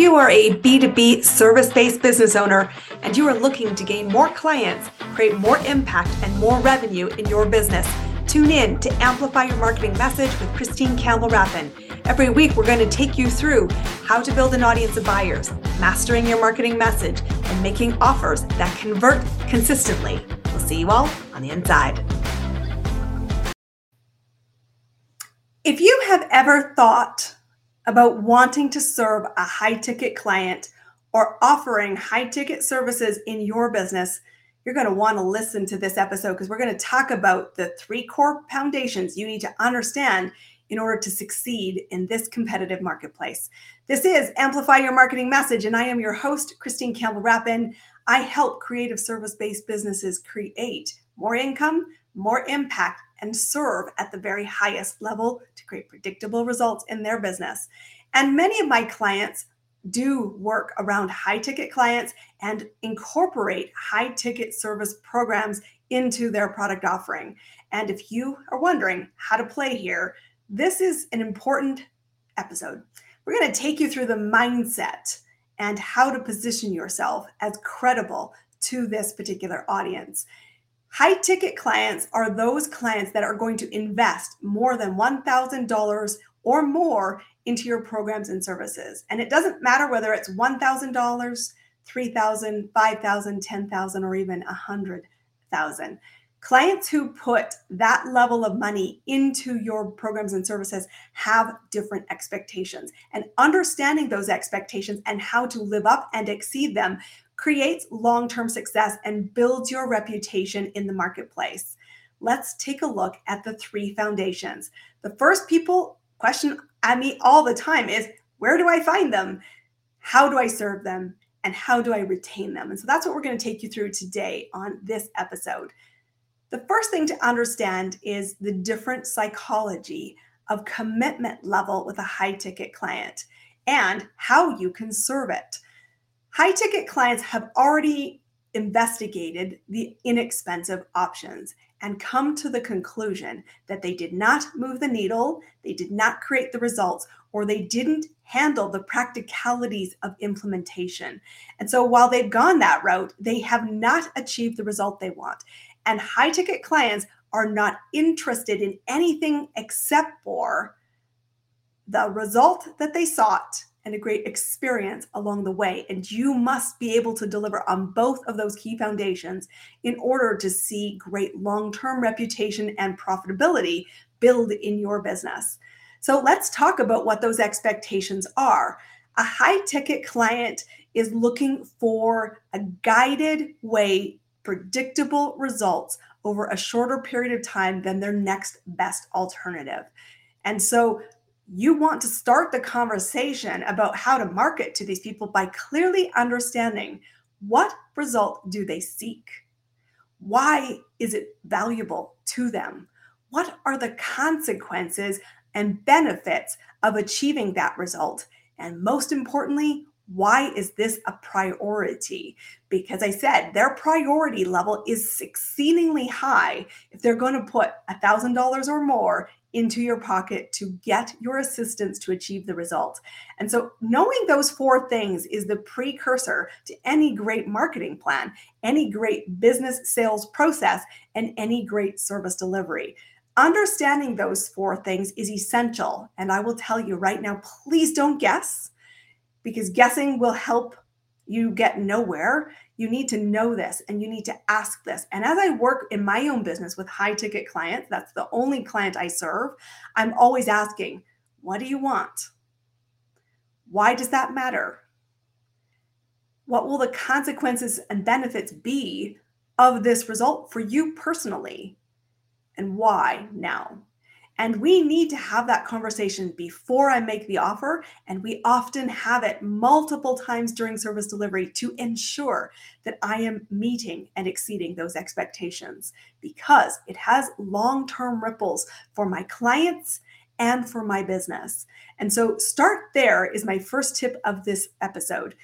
you are a B2B service based business owner and you are looking to gain more clients, create more impact, and more revenue in your business, tune in to Amplify Your Marketing Message with Christine Campbell Rapin. Every week, we're going to take you through how to build an audience of buyers, mastering your marketing message, and making offers that convert consistently. We'll see you all on the inside. If you have ever thought about wanting to serve a high ticket client or offering high ticket services in your business, you're going to want to listen to this episode because we're going to talk about the three core foundations you need to understand in order to succeed in this competitive marketplace. This is Amplify Your Marketing Message, and I am your host, Christine Campbell Rapin. I help creative service based businesses create more income, more impact, and serve at the very highest level to create predictable results in their business. And many of my clients do work around high ticket clients and incorporate high ticket service programs into their product offering. And if you are wondering how to play here, this is an important episode. We're going to take you through the mindset and how to position yourself as credible to this particular audience. High ticket clients are those clients that are going to invest more than $1,000 or more into your programs and services. And it doesn't matter whether it's $1,000, $3,000, $5,000, $10,000, or even $100,000. Clients who put that level of money into your programs and services have different expectations. And understanding those expectations and how to live up and exceed them creates long term success and builds your reputation in the marketplace. Let's take a look at the three foundations. The first people question at me all the time is where do I find them? How do I serve them? And how do I retain them? And so that's what we're going to take you through today on this episode. The first thing to understand is the different psychology of commitment level with a high ticket client and how you can serve it. High ticket clients have already investigated the inexpensive options and come to the conclusion that they did not move the needle, they did not create the results, or they didn't handle the practicalities of implementation. And so while they've gone that route, they have not achieved the result they want. And high ticket clients are not interested in anything except for the result that they sought and a great experience along the way. And you must be able to deliver on both of those key foundations in order to see great long term reputation and profitability build in your business. So let's talk about what those expectations are. A high ticket client is looking for a guided way, predictable results over a shorter period of time than their next best alternative. And so you want to start the conversation about how to market to these people by clearly understanding what result do they seek? Why is it valuable to them? What are the consequences and benefits of achieving that result? And most importantly, why is this a priority? Because I said their priority level is exceedingly high if they're going to put $1,000 or more into your pocket to get your assistance to achieve the result. And so, knowing those four things is the precursor to any great marketing plan, any great business sales process, and any great service delivery. Understanding those four things is essential. And I will tell you right now please don't guess because guessing will help you get nowhere. You need to know this and you need to ask this. And as I work in my own business with high ticket clients, that's the only client I serve, I'm always asking, what do you want? Why does that matter? What will the consequences and benefits be of this result for you personally? And why now? And we need to have that conversation before I make the offer. And we often have it multiple times during service delivery to ensure that I am meeting and exceeding those expectations because it has long term ripples for my clients and for my business. And so, start there is my first tip of this episode.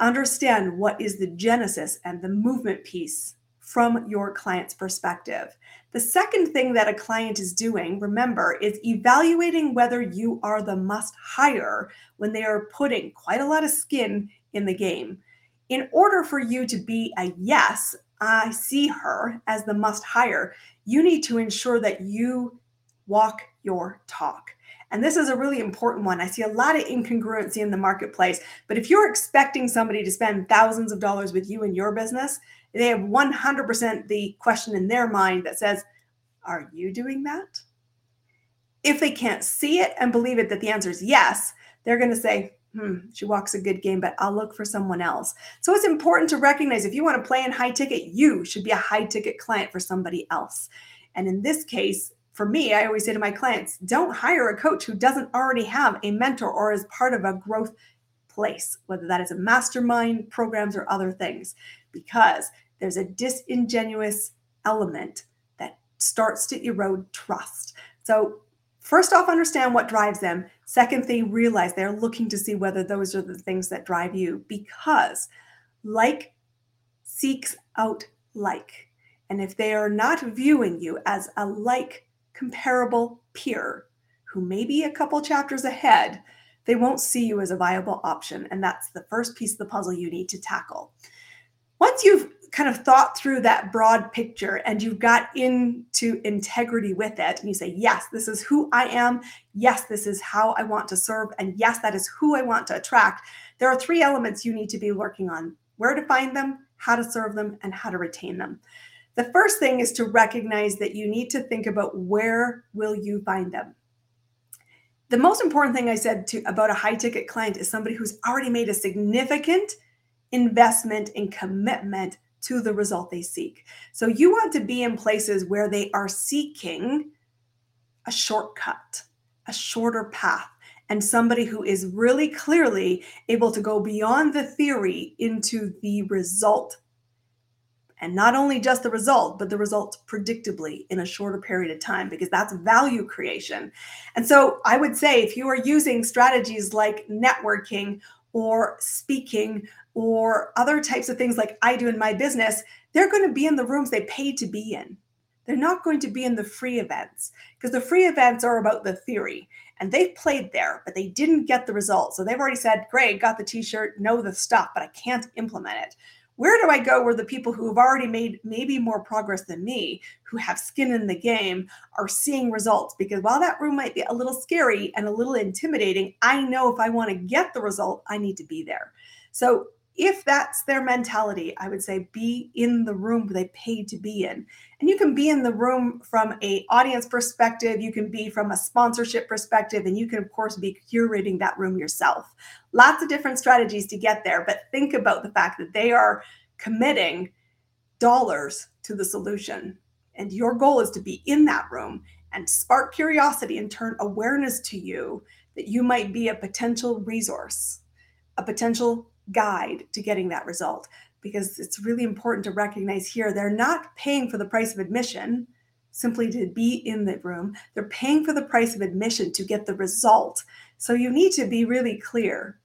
Understand what is the genesis and the movement piece from your client's perspective. The second thing that a client is doing, remember, is evaluating whether you are the must hire when they are putting quite a lot of skin in the game. In order for you to be a yes, I see her as the must hire, you need to ensure that you walk your talk. And this is a really important one. I see a lot of incongruency in the marketplace. But if you're expecting somebody to spend thousands of dollars with you in your business, they have 100% the question in their mind that says, Are you doing that? If they can't see it and believe it that the answer is yes, they're going to say, Hmm, she walks a good game, but I'll look for someone else. So it's important to recognize if you want to play in high ticket, you should be a high ticket client for somebody else. And in this case, for me, I always say to my clients, don't hire a coach who doesn't already have a mentor or is part of a growth place, whether that is a mastermind, programs, or other things, because there's a disingenuous element that starts to erode trust. So, first off, understand what drives them. Second thing, realize they're looking to see whether those are the things that drive you because like seeks out like. And if they are not viewing you as a like comparable peer who may be a couple chapters ahead, they won't see you as a viable option. And that's the first piece of the puzzle you need to tackle. Once you've kind of thought through that broad picture and you've got into integrity with it, and you say, Yes, this is who I am. Yes, this is how I want to serve. And yes, that is who I want to attract. There are three elements you need to be working on where to find them, how to serve them, and how to retain them. The first thing is to recognize that you need to think about where will you find them. The most important thing I said to about a high ticket client is somebody who's already made a significant investment and commitment to the result they seek. So you want to be in places where they are seeking a shortcut, a shorter path, and somebody who is really clearly able to go beyond the theory into the result and not only just the result, but the results predictably in a shorter period of time, because that's value creation. And so I would say if you are using strategies like networking or speaking or other types of things like I do in my business, they're going to be in the rooms they pay to be in. They're not going to be in the free events because the free events are about the theory and they've played there, but they didn't get the results. So they've already said, Great, got the t shirt, know the stuff, but I can't implement it where do I go where the people who have already made maybe more progress than me, who have skin in the game, are seeing results? Because while that room might be a little scary and a little intimidating, I know if I want to get the result, I need to be there. So if that's their mentality, I would say be in the room they paid to be in. And you can be in the room from a audience perspective, you can be from a sponsorship perspective, and you can of course be curating that room yourself. Lots of different strategies to get there, but think about the fact that they are committing dollars to the solution. And your goal is to be in that room and spark curiosity and turn awareness to you that you might be a potential resource, a potential guide to getting that result because it's really important to recognize here they're not paying for the price of admission simply to be in the room. They're paying for the price of admission to get the result. So you need to be really clear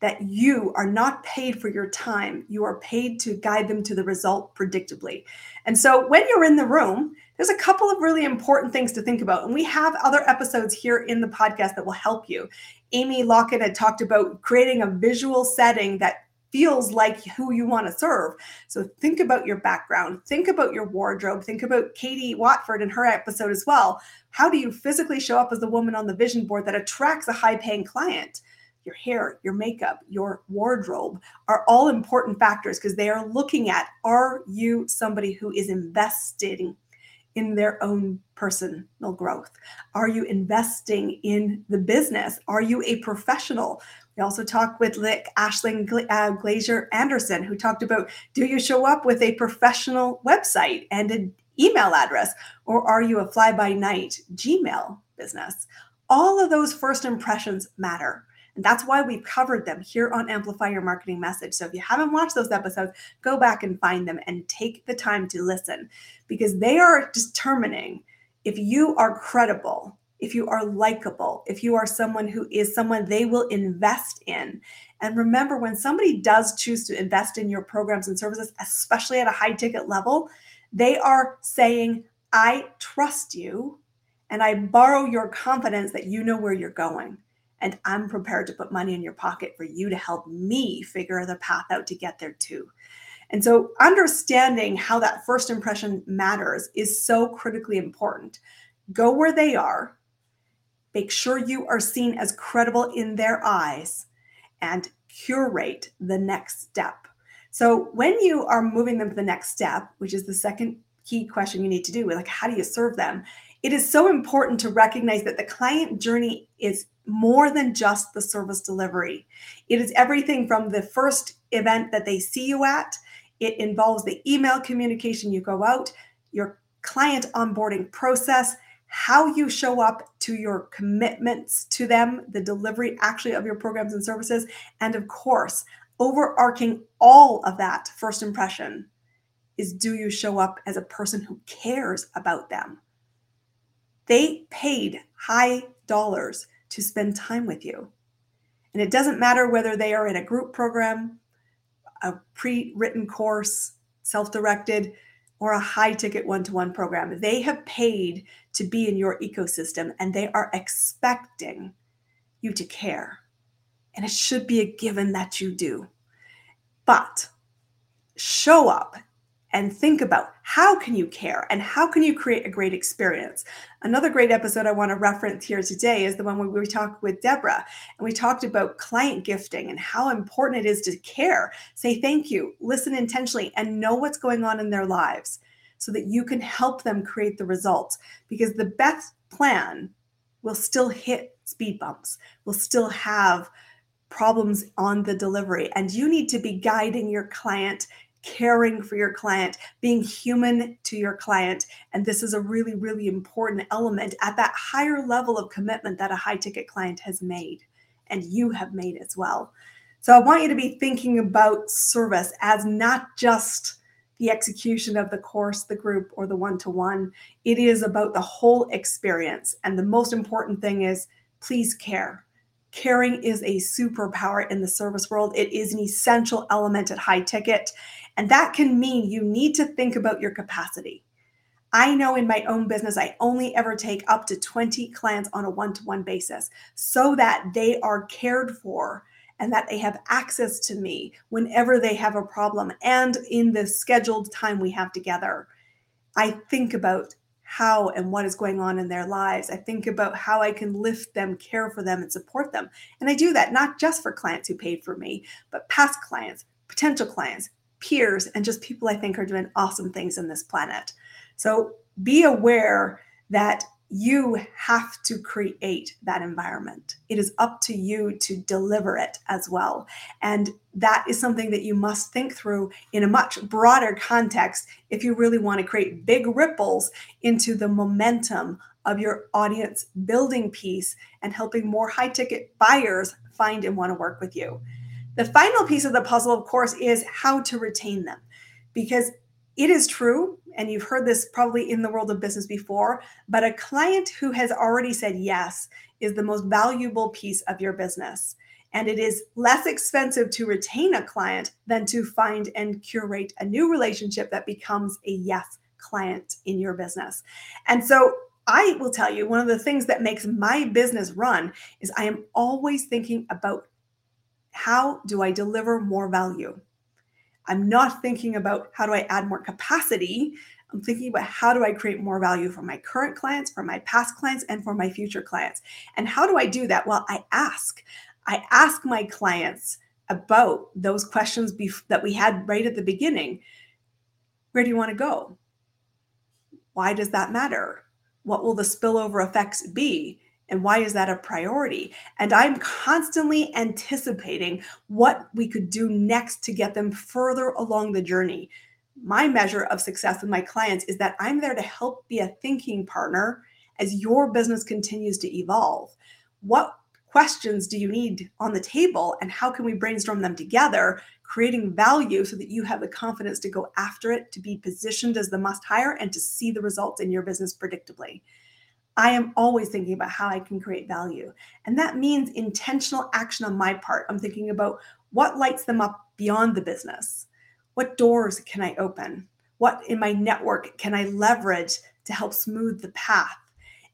that you are not paid for your time. You are paid to guide them to the result predictably. And so when you're in the room, there's a couple of really important things to think about. And we have other episodes here in the podcast that will help you. Amy Lockett had talked about creating a visual setting that feels like who you want to serve. So think about your background, think about your wardrobe, think about Katie Watford and her episode as well. How do you physically show up as the woman on the vision board that attracts a high paying client? Your hair, your makeup, your wardrobe are all important factors because they are looking at are you somebody who is investing in their own personal growth? Are you investing in the business? Are you a professional? We also talked with like Ashling uh, Glazier Anderson, who talked about do you show up with a professional website and an email address, or are you a fly by night Gmail business? All of those first impressions matter. And that's why we've covered them here on Amplify Your Marketing Message. So if you haven't watched those episodes, go back and find them and take the time to listen because they are determining if you are credible, if you are likable, if you are someone who is someone they will invest in. And remember, when somebody does choose to invest in your programs and services, especially at a high ticket level, they are saying, I trust you and I borrow your confidence that you know where you're going. And I'm prepared to put money in your pocket for you to help me figure the path out to get there too. And so, understanding how that first impression matters is so critically important. Go where they are, make sure you are seen as credible in their eyes, and curate the next step. So, when you are moving them to the next step, which is the second key question you need to do, like how do you serve them? It is so important to recognize that the client journey is more than just the service delivery. It is everything from the first event that they see you at it involves the email communication you go out, your client onboarding process, how you show up to your commitments to them, the delivery actually of your programs and services, and of course, overarching all of that first impression is do you show up as a person who cares about them? They paid high dollars to spend time with you. And it doesn't matter whether they are in a group program, a pre written course, self directed, or a high ticket one to one program. They have paid to be in your ecosystem and they are expecting you to care. And it should be a given that you do. But show up and think about how can you care and how can you create a great experience. Another great episode i want to reference here today is the one where we talked with deborah and we talked about client gifting and how important it is to care. Say thank you listen intentionally and know what's going on in their lives so that you can help them create the results because the best plan will still hit speed bumps will still have problems on the delivery and you need to be guiding your client caring for your client, being human to your client. And this is a really, really important element at that higher level of commitment that a high ticket client has made and you have made as well. So I want you to be thinking about service as not just the execution of the course, the group, or the one to one. It is about the whole experience. And the most important thing is please care. Caring is a superpower in the service world. It is an essential element at high ticket. And that can mean you need to think about your capacity. I know in my own business, I only ever take up to 20 clients on a one to one basis so that they are cared for and that they have access to me whenever they have a problem and in the scheduled time we have together. I think about how and what is going on in their lives. I think about how I can lift them, care for them, and support them. And I do that not just for clients who paid for me, but past clients, potential clients, peers, and just people I think are doing awesome things in this planet. So be aware that you have to create that environment. It is up to you to deliver it as well. And that is something that you must think through in a much broader context if you really want to create big ripples into the momentum of your audience building piece and helping more high ticket buyers find and want to work with you. The final piece of the puzzle, of course, is how to retain them. Because it is true, and you've heard this probably in the world of business before, but a client who has already said yes is the most valuable piece of your business. And it is less expensive to retain a client than to find and curate a new relationship that becomes a yes client in your business. And so I will tell you one of the things that makes my business run is I am always thinking about how do I deliver more value? I'm not thinking about how do I add more capacity. I'm thinking about how do I create more value for my current clients, for my past clients, and for my future clients. And how do I do that? Well, I ask. I ask my clients about those questions bef- that we had right at the beginning. Where do you want to go? Why does that matter? What will the spillover effects be? And why is that a priority? And I'm constantly anticipating what we could do next to get them further along the journey. My measure of success with my clients is that I'm there to help be a thinking partner as your business continues to evolve. What questions do you need on the table and how can we brainstorm them together creating value so that you have the confidence to go after it to be positioned as the must hire and to see the results in your business predictably I am always thinking about how I can create value. And that means intentional action on my part. I'm thinking about what lights them up beyond the business. What doors can I open? What in my network can I leverage to help smooth the path?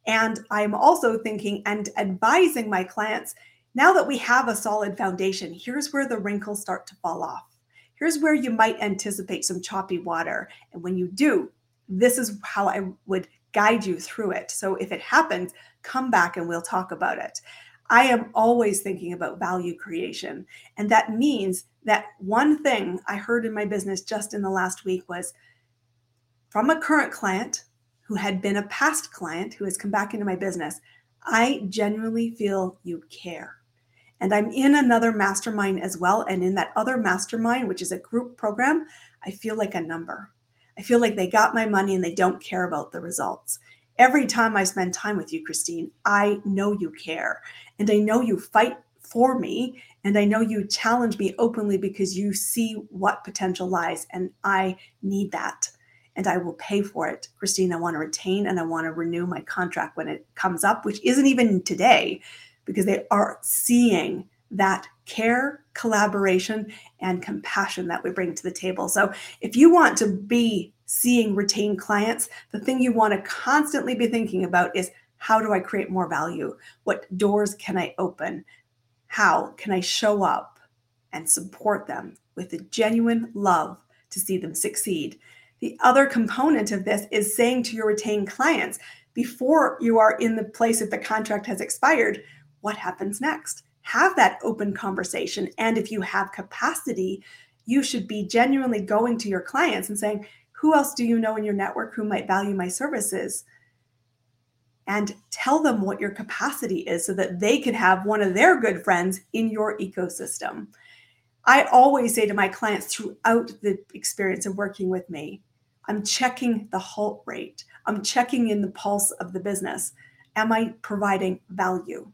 And I'm also thinking and advising my clients now that we have a solid foundation, here's where the wrinkles start to fall off. Here's where you might anticipate some choppy water. And when you do, this is how I would guide you through it. So if it happens, come back and we'll talk about it. I am always thinking about value creation. And that means that one thing I heard in my business just in the last week was from a current client who had been a past client who has come back into my business. I genuinely feel you care. And I'm in another mastermind as well. And in that other mastermind, which is a group program, I feel like a number. I feel like they got my money and they don't care about the results. Every time I spend time with you, Christine, I know you care. And I know you fight for me. And I know you challenge me openly because you see what potential lies. And I need that. And I will pay for it. Christine, I want to retain and I want to renew my contract when it comes up, which isn't even today because they are seeing that care, collaboration, and compassion that we bring to the table. So, if you want to be seeing retained clients, the thing you want to constantly be thinking about is how do I create more value? What doors can I open? How can I show up and support them with a genuine love to see them succeed? The other component of this is saying to your retained clients before you are in the place that the contract has expired, what happens next? Have that open conversation. And if you have capacity, you should be genuinely going to your clients and saying, Who else do you know in your network who might value my services? And tell them what your capacity is so that they can have one of their good friends in your ecosystem. I always say to my clients throughout the experience of working with me, I'm checking the halt rate. I'm checking in the pulse of the business. Am I providing value?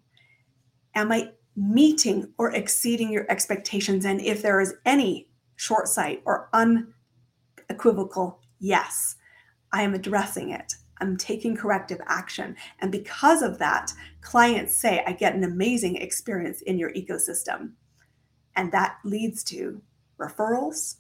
Am I meeting or exceeding your expectations? And if there is any short sight or unequivocal yes, I am addressing it. I'm taking corrective action. And because of that, clients say, I get an amazing experience in your ecosystem. And that leads to referrals,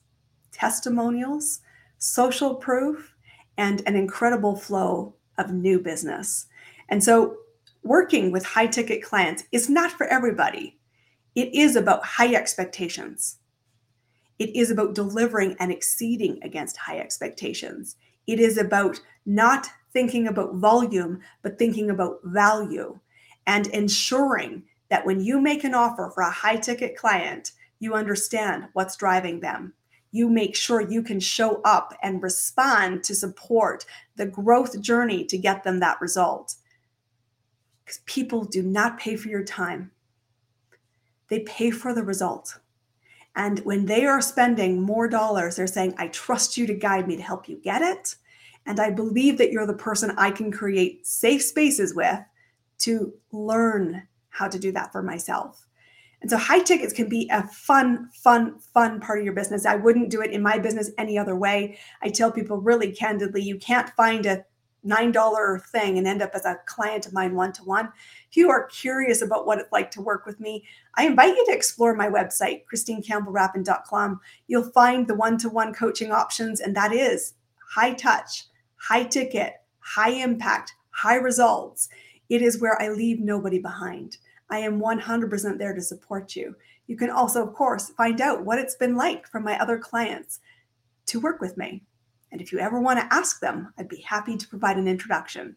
testimonials, social proof, and an incredible flow of new business. And so working with high ticket clients is not for everybody. It is about high expectations. It is about delivering and exceeding against high expectations. It is about not thinking about volume, but thinking about value and ensuring that when you make an offer for a high ticket client, you understand what's driving them. You make sure you can show up and respond to support the growth journey to get them that result. Because people do not pay for your time, they pay for the result. And when they are spending more dollars, they're saying, I trust you to guide me to help you get it. And I believe that you're the person I can create safe spaces with to learn how to do that for myself. And so high tickets can be a fun, fun, fun part of your business. I wouldn't do it in my business any other way. I tell people really candidly, you can't find a $9 thing and end up as a client of mine one to one. If you are curious about what it's like to work with me, I invite you to explore my website, christinecampbellrapin.com. You'll find the one to one coaching options, and that is high touch, high ticket, high impact, high results. It is where I leave nobody behind. I am 100% there to support you. You can also, of course, find out what it's been like for my other clients to work with me. And if you ever want to ask them, I'd be happy to provide an introduction.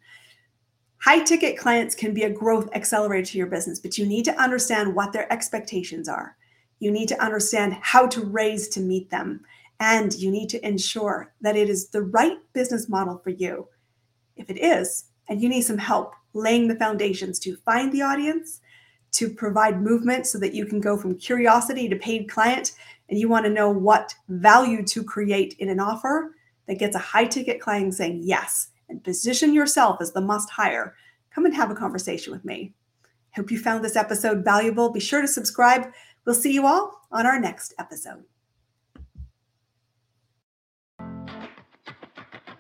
High ticket clients can be a growth accelerator to your business, but you need to understand what their expectations are. You need to understand how to raise to meet them. And you need to ensure that it is the right business model for you. If it is, and you need some help laying the foundations to find the audience, to provide movement so that you can go from curiosity to paid client, and you want to know what value to create in an offer, that gets a high ticket client saying yes and position yourself as the must hire, come and have a conversation with me. Hope you found this episode valuable. Be sure to subscribe. We'll see you all on our next episode.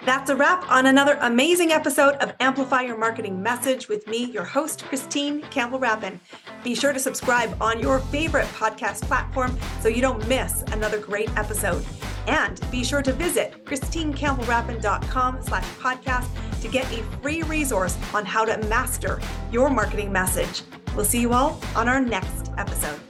That's a wrap on another amazing episode of Amplify Your Marketing Message with me, your host, Christine Campbell Rapin. Be sure to subscribe on your favorite podcast platform so you don't miss another great episode. And be sure to visit christinecampbellrapin.com slash podcast to get a free resource on how to master your marketing message. We'll see you all on our next episode.